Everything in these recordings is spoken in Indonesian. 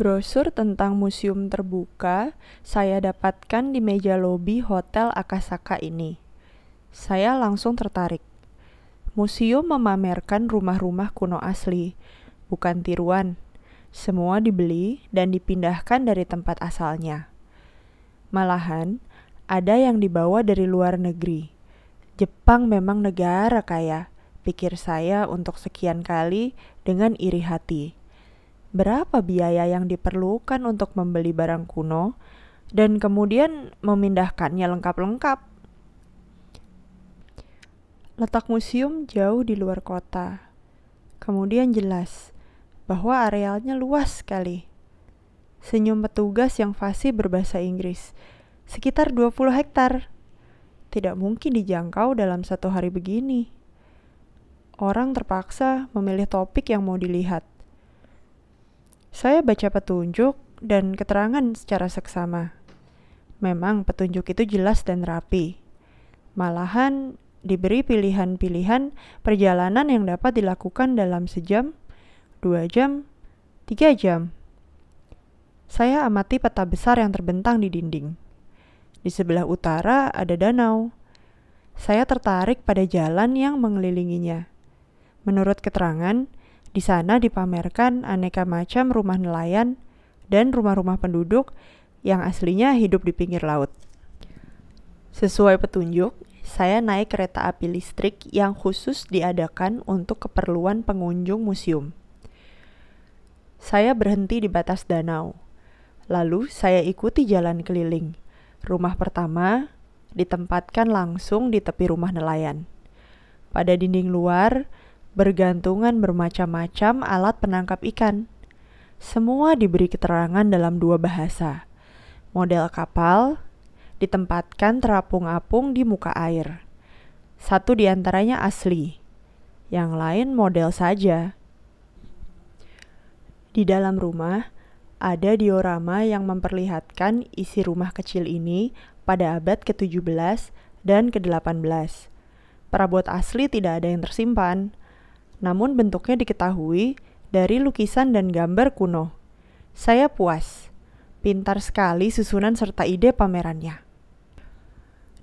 Brosur tentang museum terbuka saya dapatkan di meja lobi Hotel Akasaka ini. Saya langsung tertarik. Museum memamerkan rumah-rumah kuno asli, bukan tiruan. Semua dibeli dan dipindahkan dari tempat asalnya. Malahan, ada yang dibawa dari luar negeri. Jepang memang negara kaya, pikir saya untuk sekian kali dengan iri hati. Berapa biaya yang diperlukan untuk membeli barang kuno dan kemudian memindahkannya lengkap-lengkap? Letak museum jauh di luar kota. Kemudian jelas bahwa arealnya luas sekali. Senyum petugas yang fasih berbahasa Inggris sekitar 20 hektar. Tidak mungkin dijangkau dalam satu hari begini. Orang terpaksa memilih topik yang mau dilihat. Saya baca petunjuk dan keterangan secara seksama. Memang petunjuk itu jelas dan rapi. Malahan diberi pilihan-pilihan perjalanan yang dapat dilakukan dalam sejam, dua jam, tiga jam. Saya amati peta besar yang terbentang di dinding. Di sebelah utara ada danau. Saya tertarik pada jalan yang mengelilinginya. Menurut keterangan, di sana dipamerkan aneka macam rumah nelayan dan rumah-rumah penduduk yang aslinya hidup di pinggir laut. Sesuai petunjuk, saya naik kereta api listrik yang khusus diadakan untuk keperluan pengunjung museum. Saya berhenti di batas danau. Lalu saya ikuti jalan keliling Rumah pertama ditempatkan langsung di tepi rumah nelayan. Pada dinding luar bergantungan bermacam-macam alat penangkap ikan. Semua diberi keterangan dalam dua bahasa. Model kapal ditempatkan terapung apung di muka air. Satu di antaranya asli, yang lain model saja. Di dalam rumah ada diorama yang memperlihatkan isi rumah kecil ini pada abad ke-17 dan ke-18. Perabot asli tidak ada yang tersimpan, namun bentuknya diketahui dari lukisan dan gambar kuno. Saya puas. Pintar sekali susunan serta ide pamerannya.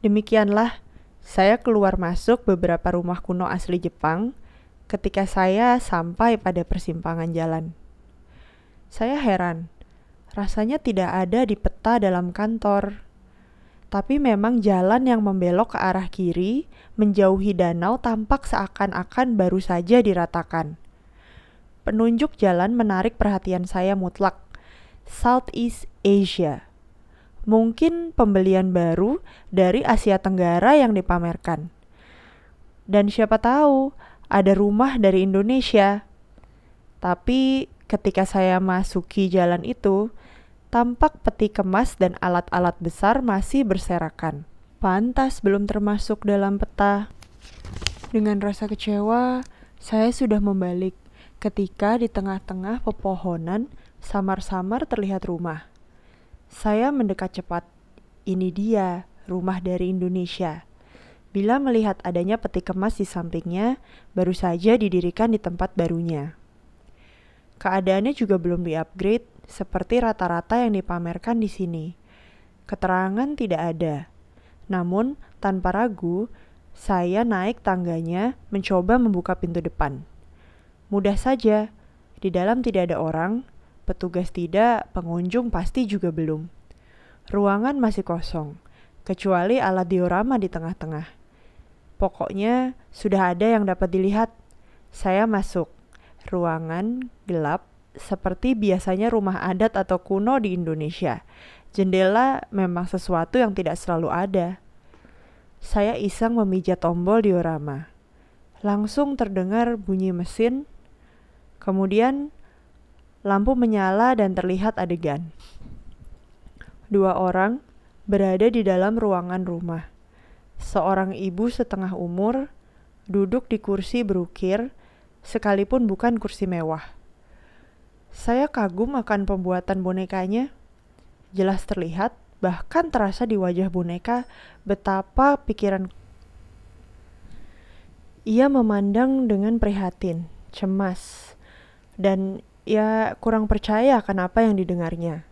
Demikianlah saya keluar masuk beberapa rumah kuno asli Jepang ketika saya sampai pada persimpangan jalan. Saya heran, rasanya tidak ada di peta dalam kantor. Tapi memang jalan yang membelok ke arah kiri, menjauhi danau tampak seakan-akan baru saja diratakan. Penunjuk jalan menarik perhatian saya mutlak. Southeast Asia. Mungkin pembelian baru dari Asia Tenggara yang dipamerkan. Dan siapa tahu, ada rumah dari Indonesia. Tapi Ketika saya masuki jalan itu, tampak peti kemas dan alat-alat besar masih berserakan. Pantas belum termasuk dalam peta. Dengan rasa kecewa, saya sudah membalik ketika di tengah-tengah pepohonan samar-samar terlihat rumah. Saya mendekat cepat. Ini dia, rumah dari Indonesia. Bila melihat adanya peti kemas di sampingnya, baru saja didirikan di tempat barunya. Keadaannya juga belum di-upgrade seperti rata-rata yang dipamerkan di sini. Keterangan tidak ada. Namun, tanpa ragu, saya naik tangganya mencoba membuka pintu depan. Mudah saja, di dalam tidak ada orang, petugas tidak, pengunjung pasti juga belum. Ruangan masih kosong, kecuali alat diorama di tengah-tengah. Pokoknya, sudah ada yang dapat dilihat. Saya masuk ruangan gelap seperti biasanya rumah adat atau kuno di Indonesia. Jendela memang sesuatu yang tidak selalu ada. Saya iseng memijat tombol diorama. Langsung terdengar bunyi mesin. Kemudian lampu menyala dan terlihat adegan. Dua orang berada di dalam ruangan rumah. Seorang ibu setengah umur duduk di kursi berukir sekalipun bukan kursi mewah. Saya kagum akan pembuatan bonekanya. Jelas terlihat, bahkan terasa di wajah boneka betapa pikiran ia memandang dengan prihatin, cemas, dan ya kurang percaya akan apa yang didengarnya.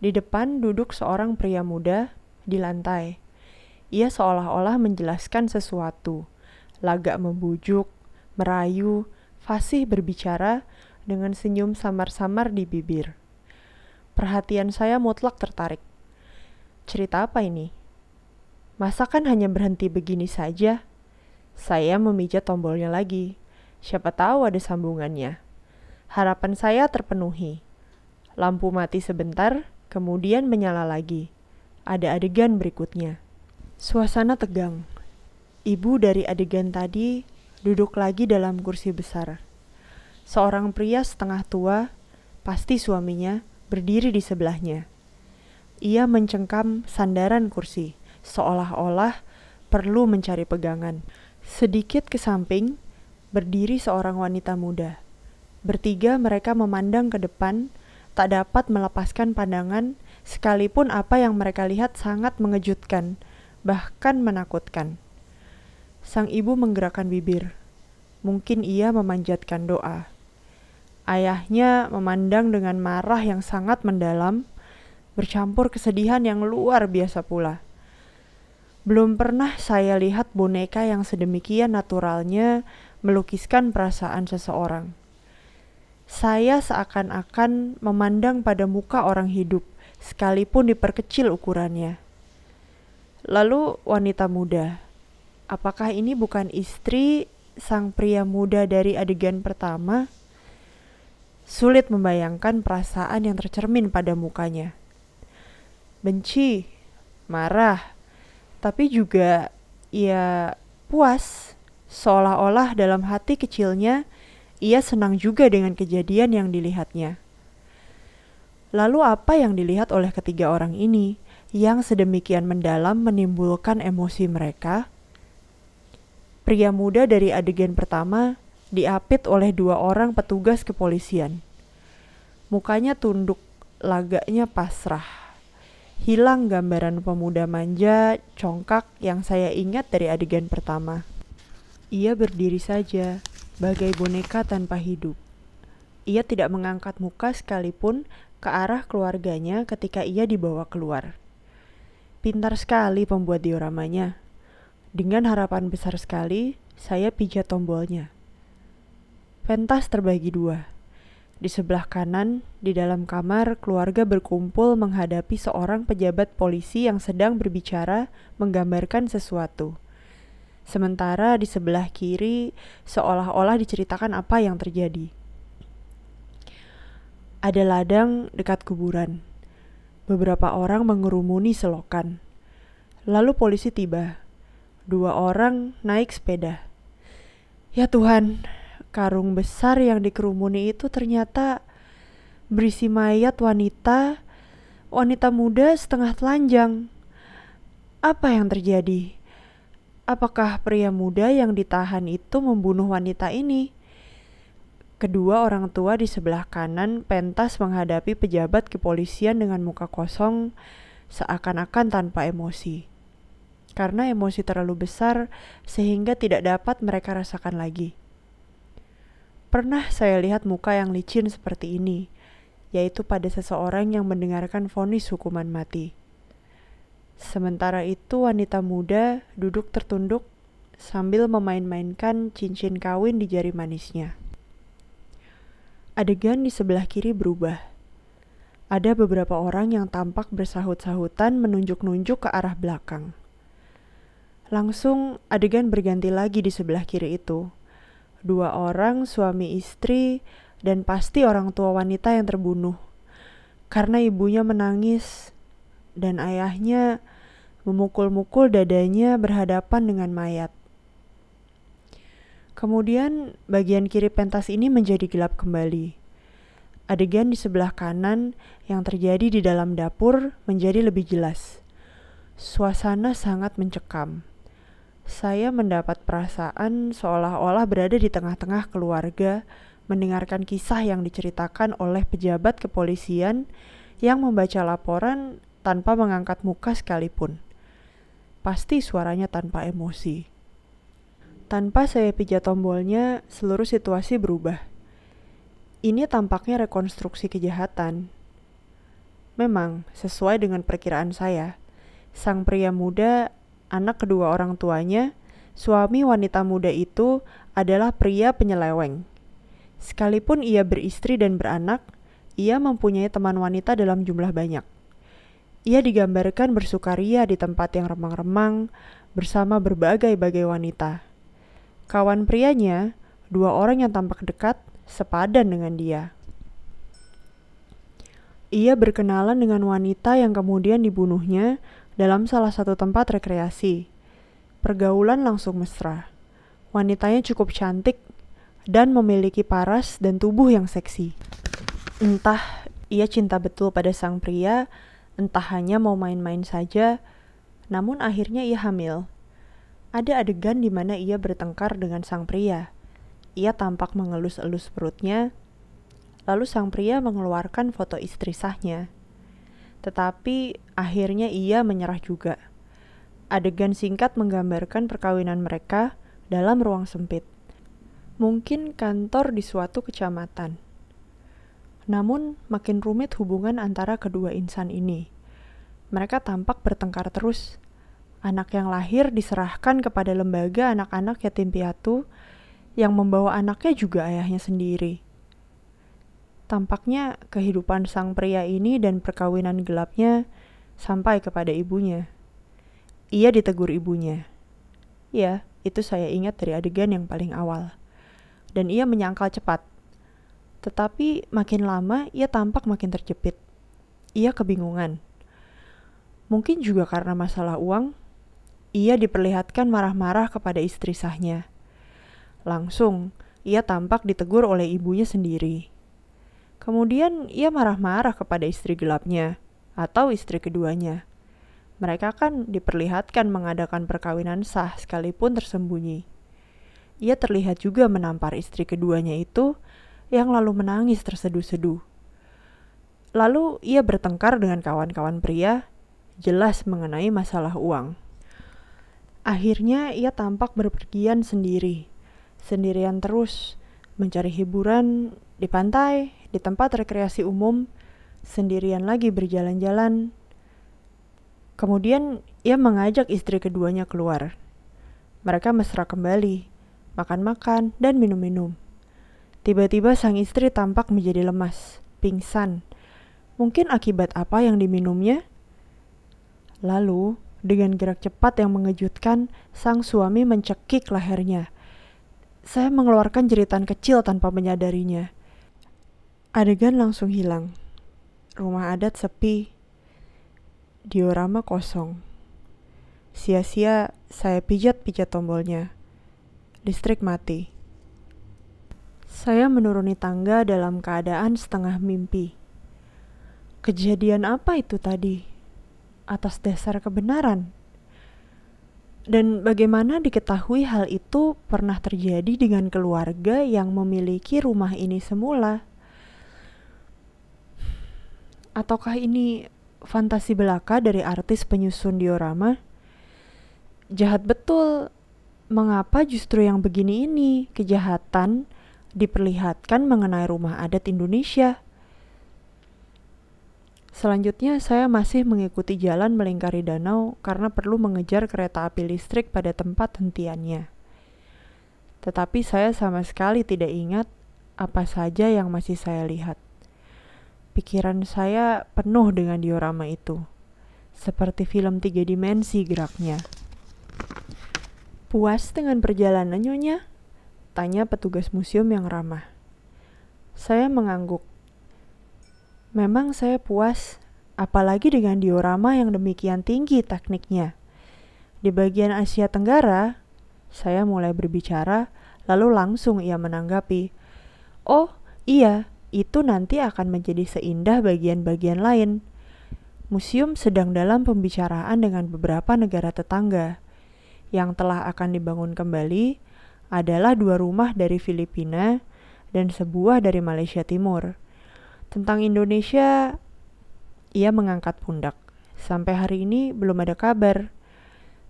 Di depan duduk seorang pria muda di lantai. Ia seolah-olah menjelaskan sesuatu, lagak membujuk, merayu, fasih berbicara dengan senyum samar-samar di bibir. Perhatian saya mutlak tertarik. Cerita apa ini? Masa kan hanya berhenti begini saja? Saya memijat tombolnya lagi. Siapa tahu ada sambungannya. Harapan saya terpenuhi. Lampu mati sebentar, kemudian menyala lagi. Ada adegan berikutnya. Suasana tegang. Ibu dari adegan tadi duduk lagi dalam kursi besar. Seorang pria setengah tua, pasti suaminya, berdiri di sebelahnya. Ia mencengkam sandaran kursi, seolah-olah perlu mencari pegangan. Sedikit ke samping, berdiri seorang wanita muda. Bertiga mereka memandang ke depan, tak dapat melepaskan pandangan, sekalipun apa yang mereka lihat sangat mengejutkan, bahkan menakutkan. Sang ibu menggerakkan bibir. Mungkin ia memanjatkan doa. Ayahnya memandang dengan marah yang sangat mendalam, bercampur kesedihan yang luar biasa pula. Belum pernah saya lihat boneka yang sedemikian naturalnya melukiskan perasaan seseorang. Saya seakan-akan memandang pada muka orang hidup, sekalipun diperkecil ukurannya. Lalu wanita muda, apakah ini bukan istri sang pria muda dari adegan pertama? Sulit membayangkan perasaan yang tercermin pada mukanya. Benci, marah, tapi juga ya puas seolah-olah dalam hati kecilnya ia senang juga dengan kejadian yang dilihatnya. Lalu apa yang dilihat oleh ketiga orang ini yang sedemikian mendalam menimbulkan emosi mereka? Pria muda dari adegan pertama diapit oleh dua orang petugas kepolisian. Mukanya tunduk, lagaknya pasrah hilang gambaran pemuda manja, congkak yang saya ingat dari adegan pertama. Ia berdiri saja, bagai boneka tanpa hidup. Ia tidak mengangkat muka sekalipun ke arah keluarganya ketika ia dibawa keluar. Pintar sekali pembuat dioramanya. Dengan harapan besar sekali, saya pijat tombolnya. Pentas terbagi dua di sebelah kanan, di dalam kamar, keluarga berkumpul menghadapi seorang pejabat polisi yang sedang berbicara menggambarkan sesuatu. Sementara di sebelah kiri, seolah-olah diceritakan apa yang terjadi. Ada ladang dekat kuburan. Beberapa orang mengerumuni selokan. Lalu polisi tiba. Dua orang naik sepeda. Ya Tuhan, karung besar yang dikerumuni itu ternyata berisi mayat wanita, wanita muda setengah telanjang. Apa yang terjadi? Apakah pria muda yang ditahan itu membunuh wanita ini? Kedua orang tua di sebelah kanan pentas menghadapi pejabat kepolisian dengan muka kosong, seakan-akan tanpa emosi. Karena emosi terlalu besar sehingga tidak dapat mereka rasakan lagi. Pernah saya lihat muka yang licin seperti ini, yaitu pada seseorang yang mendengarkan vonis hukuman mati. Sementara itu wanita muda duduk tertunduk sambil memain-mainkan cincin kawin di jari manisnya. Adegan di sebelah kiri berubah. Ada beberapa orang yang tampak bersahut-sahutan menunjuk-nunjuk ke arah belakang. Langsung adegan berganti lagi di sebelah kiri itu dua orang suami istri dan pasti orang tua wanita yang terbunuh karena ibunya menangis dan ayahnya memukul-mukul dadanya berhadapan dengan mayat. Kemudian bagian kiri pentas ini menjadi gelap kembali. Adegan di sebelah kanan yang terjadi di dalam dapur menjadi lebih jelas. Suasana sangat mencekam saya mendapat perasaan seolah-olah berada di tengah-tengah keluarga, mendengarkan kisah yang diceritakan oleh pejabat kepolisian yang membaca laporan tanpa mengangkat muka sekalipun. Pasti suaranya tanpa emosi. Tanpa saya pijat tombolnya, seluruh situasi berubah. Ini tampaknya rekonstruksi kejahatan. Memang, sesuai dengan perkiraan saya, sang pria muda, anak kedua orang tuanya, suami wanita muda itu adalah pria penyeleweng. Sekalipun ia beristri dan beranak, ia mempunyai teman wanita dalam jumlah banyak. Ia digambarkan bersukaria di tempat yang remang-remang bersama berbagai-bagai wanita. Kawan prianya, dua orang yang tampak dekat, sepadan dengan dia. Ia berkenalan dengan wanita yang kemudian dibunuhnya dalam salah satu tempat rekreasi. Pergaulan langsung mesra. Wanitanya cukup cantik dan memiliki paras dan tubuh yang seksi. Entah ia cinta betul pada sang pria, entah hanya mau main-main saja, namun akhirnya ia hamil. Ada adegan di mana ia bertengkar dengan sang pria. Ia tampak mengelus-elus perutnya, lalu sang pria mengeluarkan foto istri sahnya. Tetapi akhirnya ia menyerah juga. Adegan singkat menggambarkan perkawinan mereka dalam ruang sempit. Mungkin kantor di suatu kecamatan. Namun, makin rumit hubungan antara kedua insan ini. Mereka tampak bertengkar terus. Anak yang lahir diserahkan kepada lembaga anak-anak yatim piatu yang membawa anaknya juga ayahnya sendiri. Tampaknya kehidupan sang pria ini dan perkawinan gelapnya sampai kepada ibunya. Ia ditegur ibunya. Ya, itu saya ingat dari adegan yang paling awal. Dan ia menyangkal cepat. Tetapi makin lama ia tampak makin terjepit. Ia kebingungan. Mungkin juga karena masalah uang, ia diperlihatkan marah-marah kepada istri sahnya. Langsung, ia tampak ditegur oleh ibunya sendiri. Kemudian ia marah-marah kepada istri gelapnya atau istri keduanya. Mereka kan diperlihatkan mengadakan perkawinan sah sekalipun tersembunyi. Ia terlihat juga menampar istri keduanya itu yang lalu menangis terseduh-seduh. Lalu ia bertengkar dengan kawan-kawan pria, jelas mengenai masalah uang. Akhirnya ia tampak berpergian sendiri sendirian terus, mencari hiburan di pantai, di tempat rekreasi umum, sendirian lagi berjalan-jalan. Kemudian ia mengajak istri keduanya keluar. Mereka mesra kembali, makan-makan dan minum-minum. Tiba-tiba sang istri tampak menjadi lemas, pingsan. Mungkin akibat apa yang diminumnya? Lalu, dengan gerak cepat yang mengejutkan, sang suami mencekik lehernya saya mengeluarkan jeritan kecil tanpa menyadarinya. Adegan langsung hilang. Rumah adat sepi. Diorama kosong. Sia-sia saya pijat-pijat tombolnya. Listrik mati. Saya menuruni tangga dalam keadaan setengah mimpi. Kejadian apa itu tadi? Atas dasar kebenaran. Dan bagaimana diketahui hal itu pernah terjadi dengan keluarga yang memiliki rumah ini semula? Ataukah ini fantasi belaka dari artis penyusun diorama? Jahat betul. Mengapa justru yang begini ini, kejahatan, diperlihatkan mengenai rumah adat Indonesia? Selanjutnya, saya masih mengikuti jalan melingkari danau karena perlu mengejar kereta api listrik pada tempat hentiannya. Tetapi saya sama sekali tidak ingat apa saja yang masih saya lihat. Pikiran saya penuh dengan diorama itu, seperti film tiga dimensi geraknya. Puas dengan perjalanan nyonya? Tanya petugas museum yang ramah. Saya mengangguk Memang saya puas, apalagi dengan diorama yang demikian tinggi tekniknya. Di bagian Asia Tenggara, saya mulai berbicara, lalu langsung ia menanggapi, "Oh, iya, itu nanti akan menjadi seindah bagian-bagian lain." Museum sedang dalam pembicaraan dengan beberapa negara tetangga. Yang telah akan dibangun kembali adalah dua rumah dari Filipina dan sebuah dari Malaysia Timur. Tentang Indonesia, ia mengangkat pundak. Sampai hari ini belum ada kabar.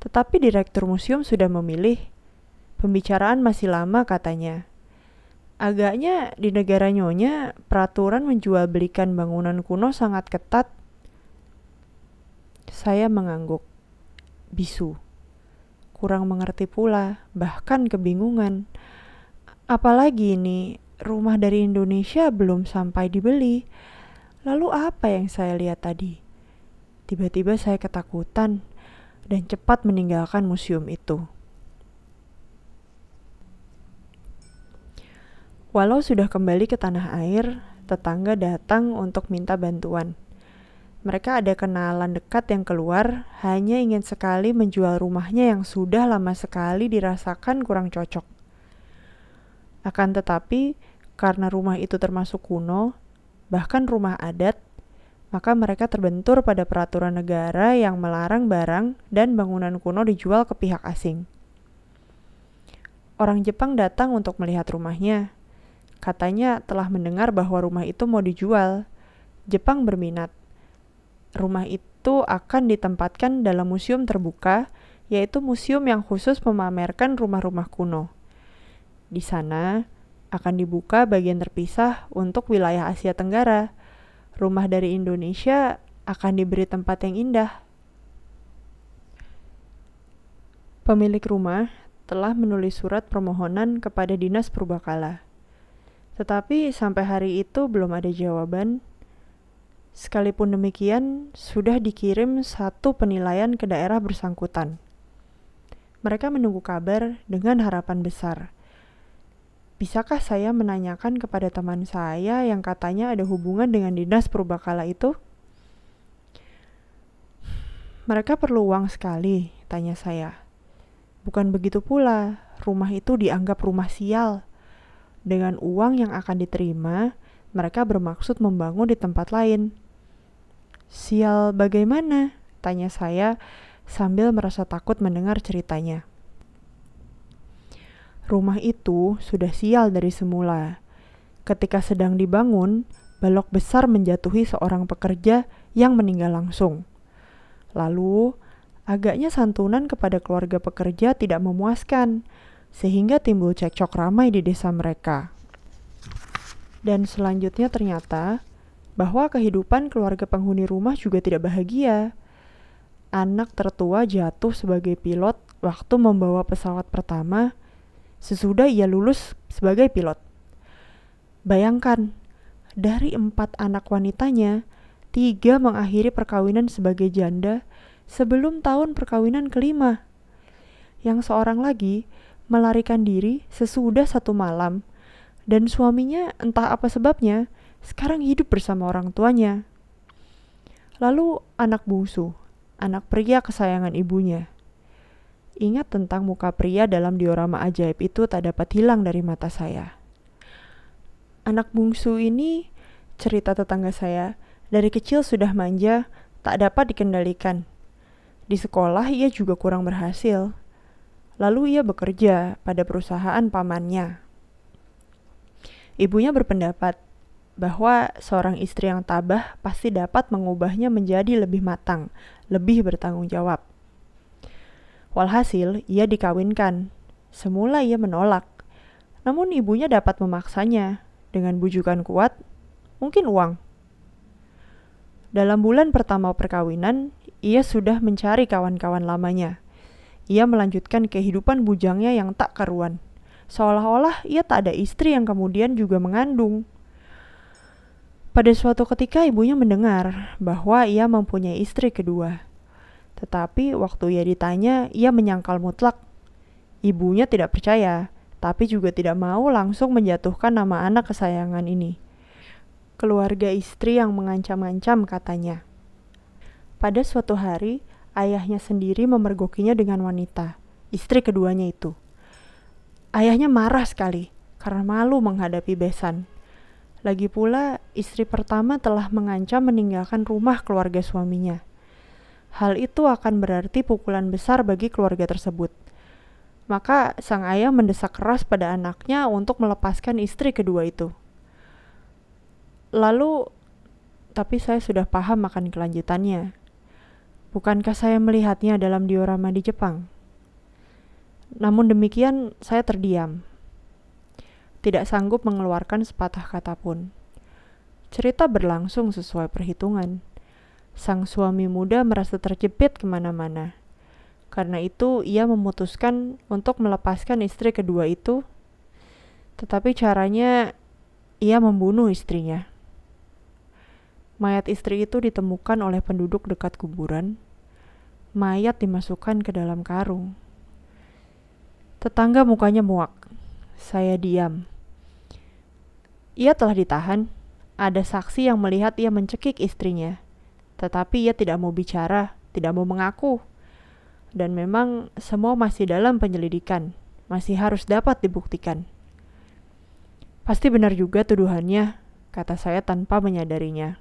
Tetapi direktur museum sudah memilih. Pembicaraan masih lama katanya. Agaknya di negara Nyonya, peraturan menjual belikan bangunan kuno sangat ketat. Saya mengangguk, bisu, kurang mengerti pula, bahkan kebingungan. Apalagi ini, rumah dari Indonesia belum sampai dibeli. Lalu apa yang saya lihat tadi? Tiba-tiba saya ketakutan dan cepat meninggalkan museum itu. Walau sudah kembali ke tanah air, tetangga datang untuk minta bantuan. Mereka ada kenalan dekat yang keluar, hanya ingin sekali menjual rumahnya yang sudah lama sekali dirasakan kurang cocok. Akan tetapi, karena rumah itu termasuk kuno, bahkan rumah adat, maka mereka terbentur pada peraturan negara yang melarang barang dan bangunan kuno dijual ke pihak asing. Orang Jepang datang untuk melihat rumahnya, Katanya telah mendengar bahwa rumah itu mau dijual. Jepang berminat. Rumah itu akan ditempatkan dalam museum terbuka, yaitu museum yang khusus memamerkan rumah-rumah kuno. Di sana akan dibuka bagian terpisah untuk wilayah Asia Tenggara. Rumah dari Indonesia akan diberi tempat yang indah. Pemilik rumah telah menulis surat permohonan kepada Dinas Purbakala. Tetapi sampai hari itu belum ada jawaban. Sekalipun demikian, sudah dikirim satu penilaian ke daerah bersangkutan. Mereka menunggu kabar dengan harapan besar. Bisakah saya menanyakan kepada teman saya yang katanya ada hubungan dengan dinas purbakala itu? Mereka perlu uang sekali, tanya saya. Bukan begitu pula, rumah itu dianggap rumah sial. Dengan uang yang akan diterima, mereka bermaksud membangun di tempat lain. Sial bagaimana? Tanya saya sambil merasa takut mendengar ceritanya. Rumah itu sudah sial dari semula. Ketika sedang dibangun, balok besar menjatuhi seorang pekerja yang meninggal langsung. Lalu, agaknya santunan kepada keluarga pekerja tidak memuaskan sehingga timbul cekcok ramai di desa mereka. Dan selanjutnya ternyata bahwa kehidupan keluarga penghuni rumah juga tidak bahagia. Anak tertua jatuh sebagai pilot waktu membawa pesawat pertama sesudah ia lulus sebagai pilot. Bayangkan, dari empat anak wanitanya, tiga mengakhiri perkawinan sebagai janda sebelum tahun perkawinan kelima. Yang seorang lagi melarikan diri sesudah satu malam, dan suaminya entah apa sebabnya sekarang hidup bersama orang tuanya. Lalu anak bungsu, anak pria kesayangan ibunya. Ingat tentang muka pria dalam diorama ajaib itu tak dapat hilang dari mata saya. Anak bungsu ini, cerita tetangga saya, dari kecil sudah manja, tak dapat dikendalikan. Di sekolah ia juga kurang berhasil. Lalu ia bekerja pada perusahaan pamannya. Ibunya berpendapat bahwa seorang istri yang tabah pasti dapat mengubahnya menjadi lebih matang, lebih bertanggung jawab. Walhasil, ia dikawinkan. Semula ia menolak, namun ibunya dapat memaksanya dengan bujukan kuat, mungkin uang. Dalam bulan pertama perkawinan, ia sudah mencari kawan-kawan lamanya ia melanjutkan kehidupan bujangnya yang tak karuan. Seolah-olah ia tak ada istri yang kemudian juga mengandung. Pada suatu ketika ibunya mendengar bahwa ia mempunyai istri kedua. Tetapi waktu ia ditanya, ia menyangkal mutlak. Ibunya tidak percaya, tapi juga tidak mau langsung menjatuhkan nama anak kesayangan ini. Keluarga istri yang mengancam-ancam katanya. Pada suatu hari, ayahnya sendiri memergokinya dengan wanita, istri keduanya itu. Ayahnya marah sekali karena malu menghadapi besan. Lagi pula, istri pertama telah mengancam meninggalkan rumah keluarga suaminya. Hal itu akan berarti pukulan besar bagi keluarga tersebut. Maka sang ayah mendesak keras pada anaknya untuk melepaskan istri kedua itu. Lalu, tapi saya sudah paham akan kelanjutannya. Bukankah saya melihatnya dalam diorama di Jepang? Namun demikian, saya terdiam. tidak sanggup mengeluarkan sepatah kata pun. Cerita berlangsung sesuai perhitungan. Sang suami muda merasa terjepit ke mana-mana. Karena itu, ia memutuskan untuk melepaskan istri kedua itu, tetapi caranya ia membunuh istrinya. Mayat istri itu ditemukan oleh penduduk dekat kuburan. Mayat dimasukkan ke dalam karung. Tetangga mukanya muak. Saya diam. Ia telah ditahan. Ada saksi yang melihat ia mencekik istrinya. Tetapi ia tidak mau bicara, tidak mau mengaku. Dan memang semua masih dalam penyelidikan, masih harus dapat dibuktikan. Pasti benar juga tuduhannya, kata saya tanpa menyadarinya.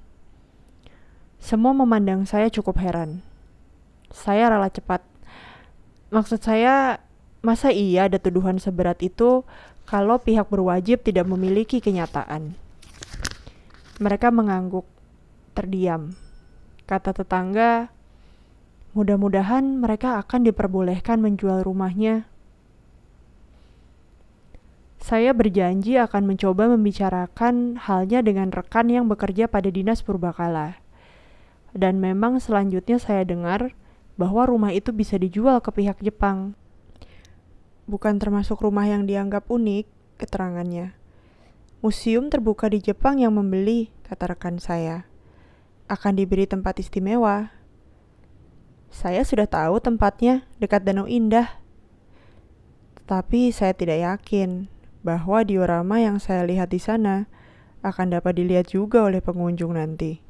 Semua memandang saya cukup heran. Saya rela cepat. Maksud saya, masa iya ada tuduhan seberat itu kalau pihak berwajib tidak memiliki kenyataan? Mereka mengangguk, terdiam. Kata tetangga, mudah-mudahan mereka akan diperbolehkan menjual rumahnya. Saya berjanji akan mencoba membicarakan halnya dengan rekan yang bekerja pada dinas purbakala. Dan memang selanjutnya saya dengar bahwa rumah itu bisa dijual ke pihak Jepang. Bukan termasuk rumah yang dianggap unik, keterangannya. Museum terbuka di Jepang yang membeli, kata rekan saya. Akan diberi tempat istimewa. Saya sudah tahu tempatnya dekat Danau Indah. Tetapi saya tidak yakin bahwa diorama yang saya lihat di sana akan dapat dilihat juga oleh pengunjung nanti.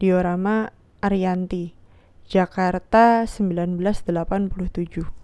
Diorama Arianti, Jakarta 1987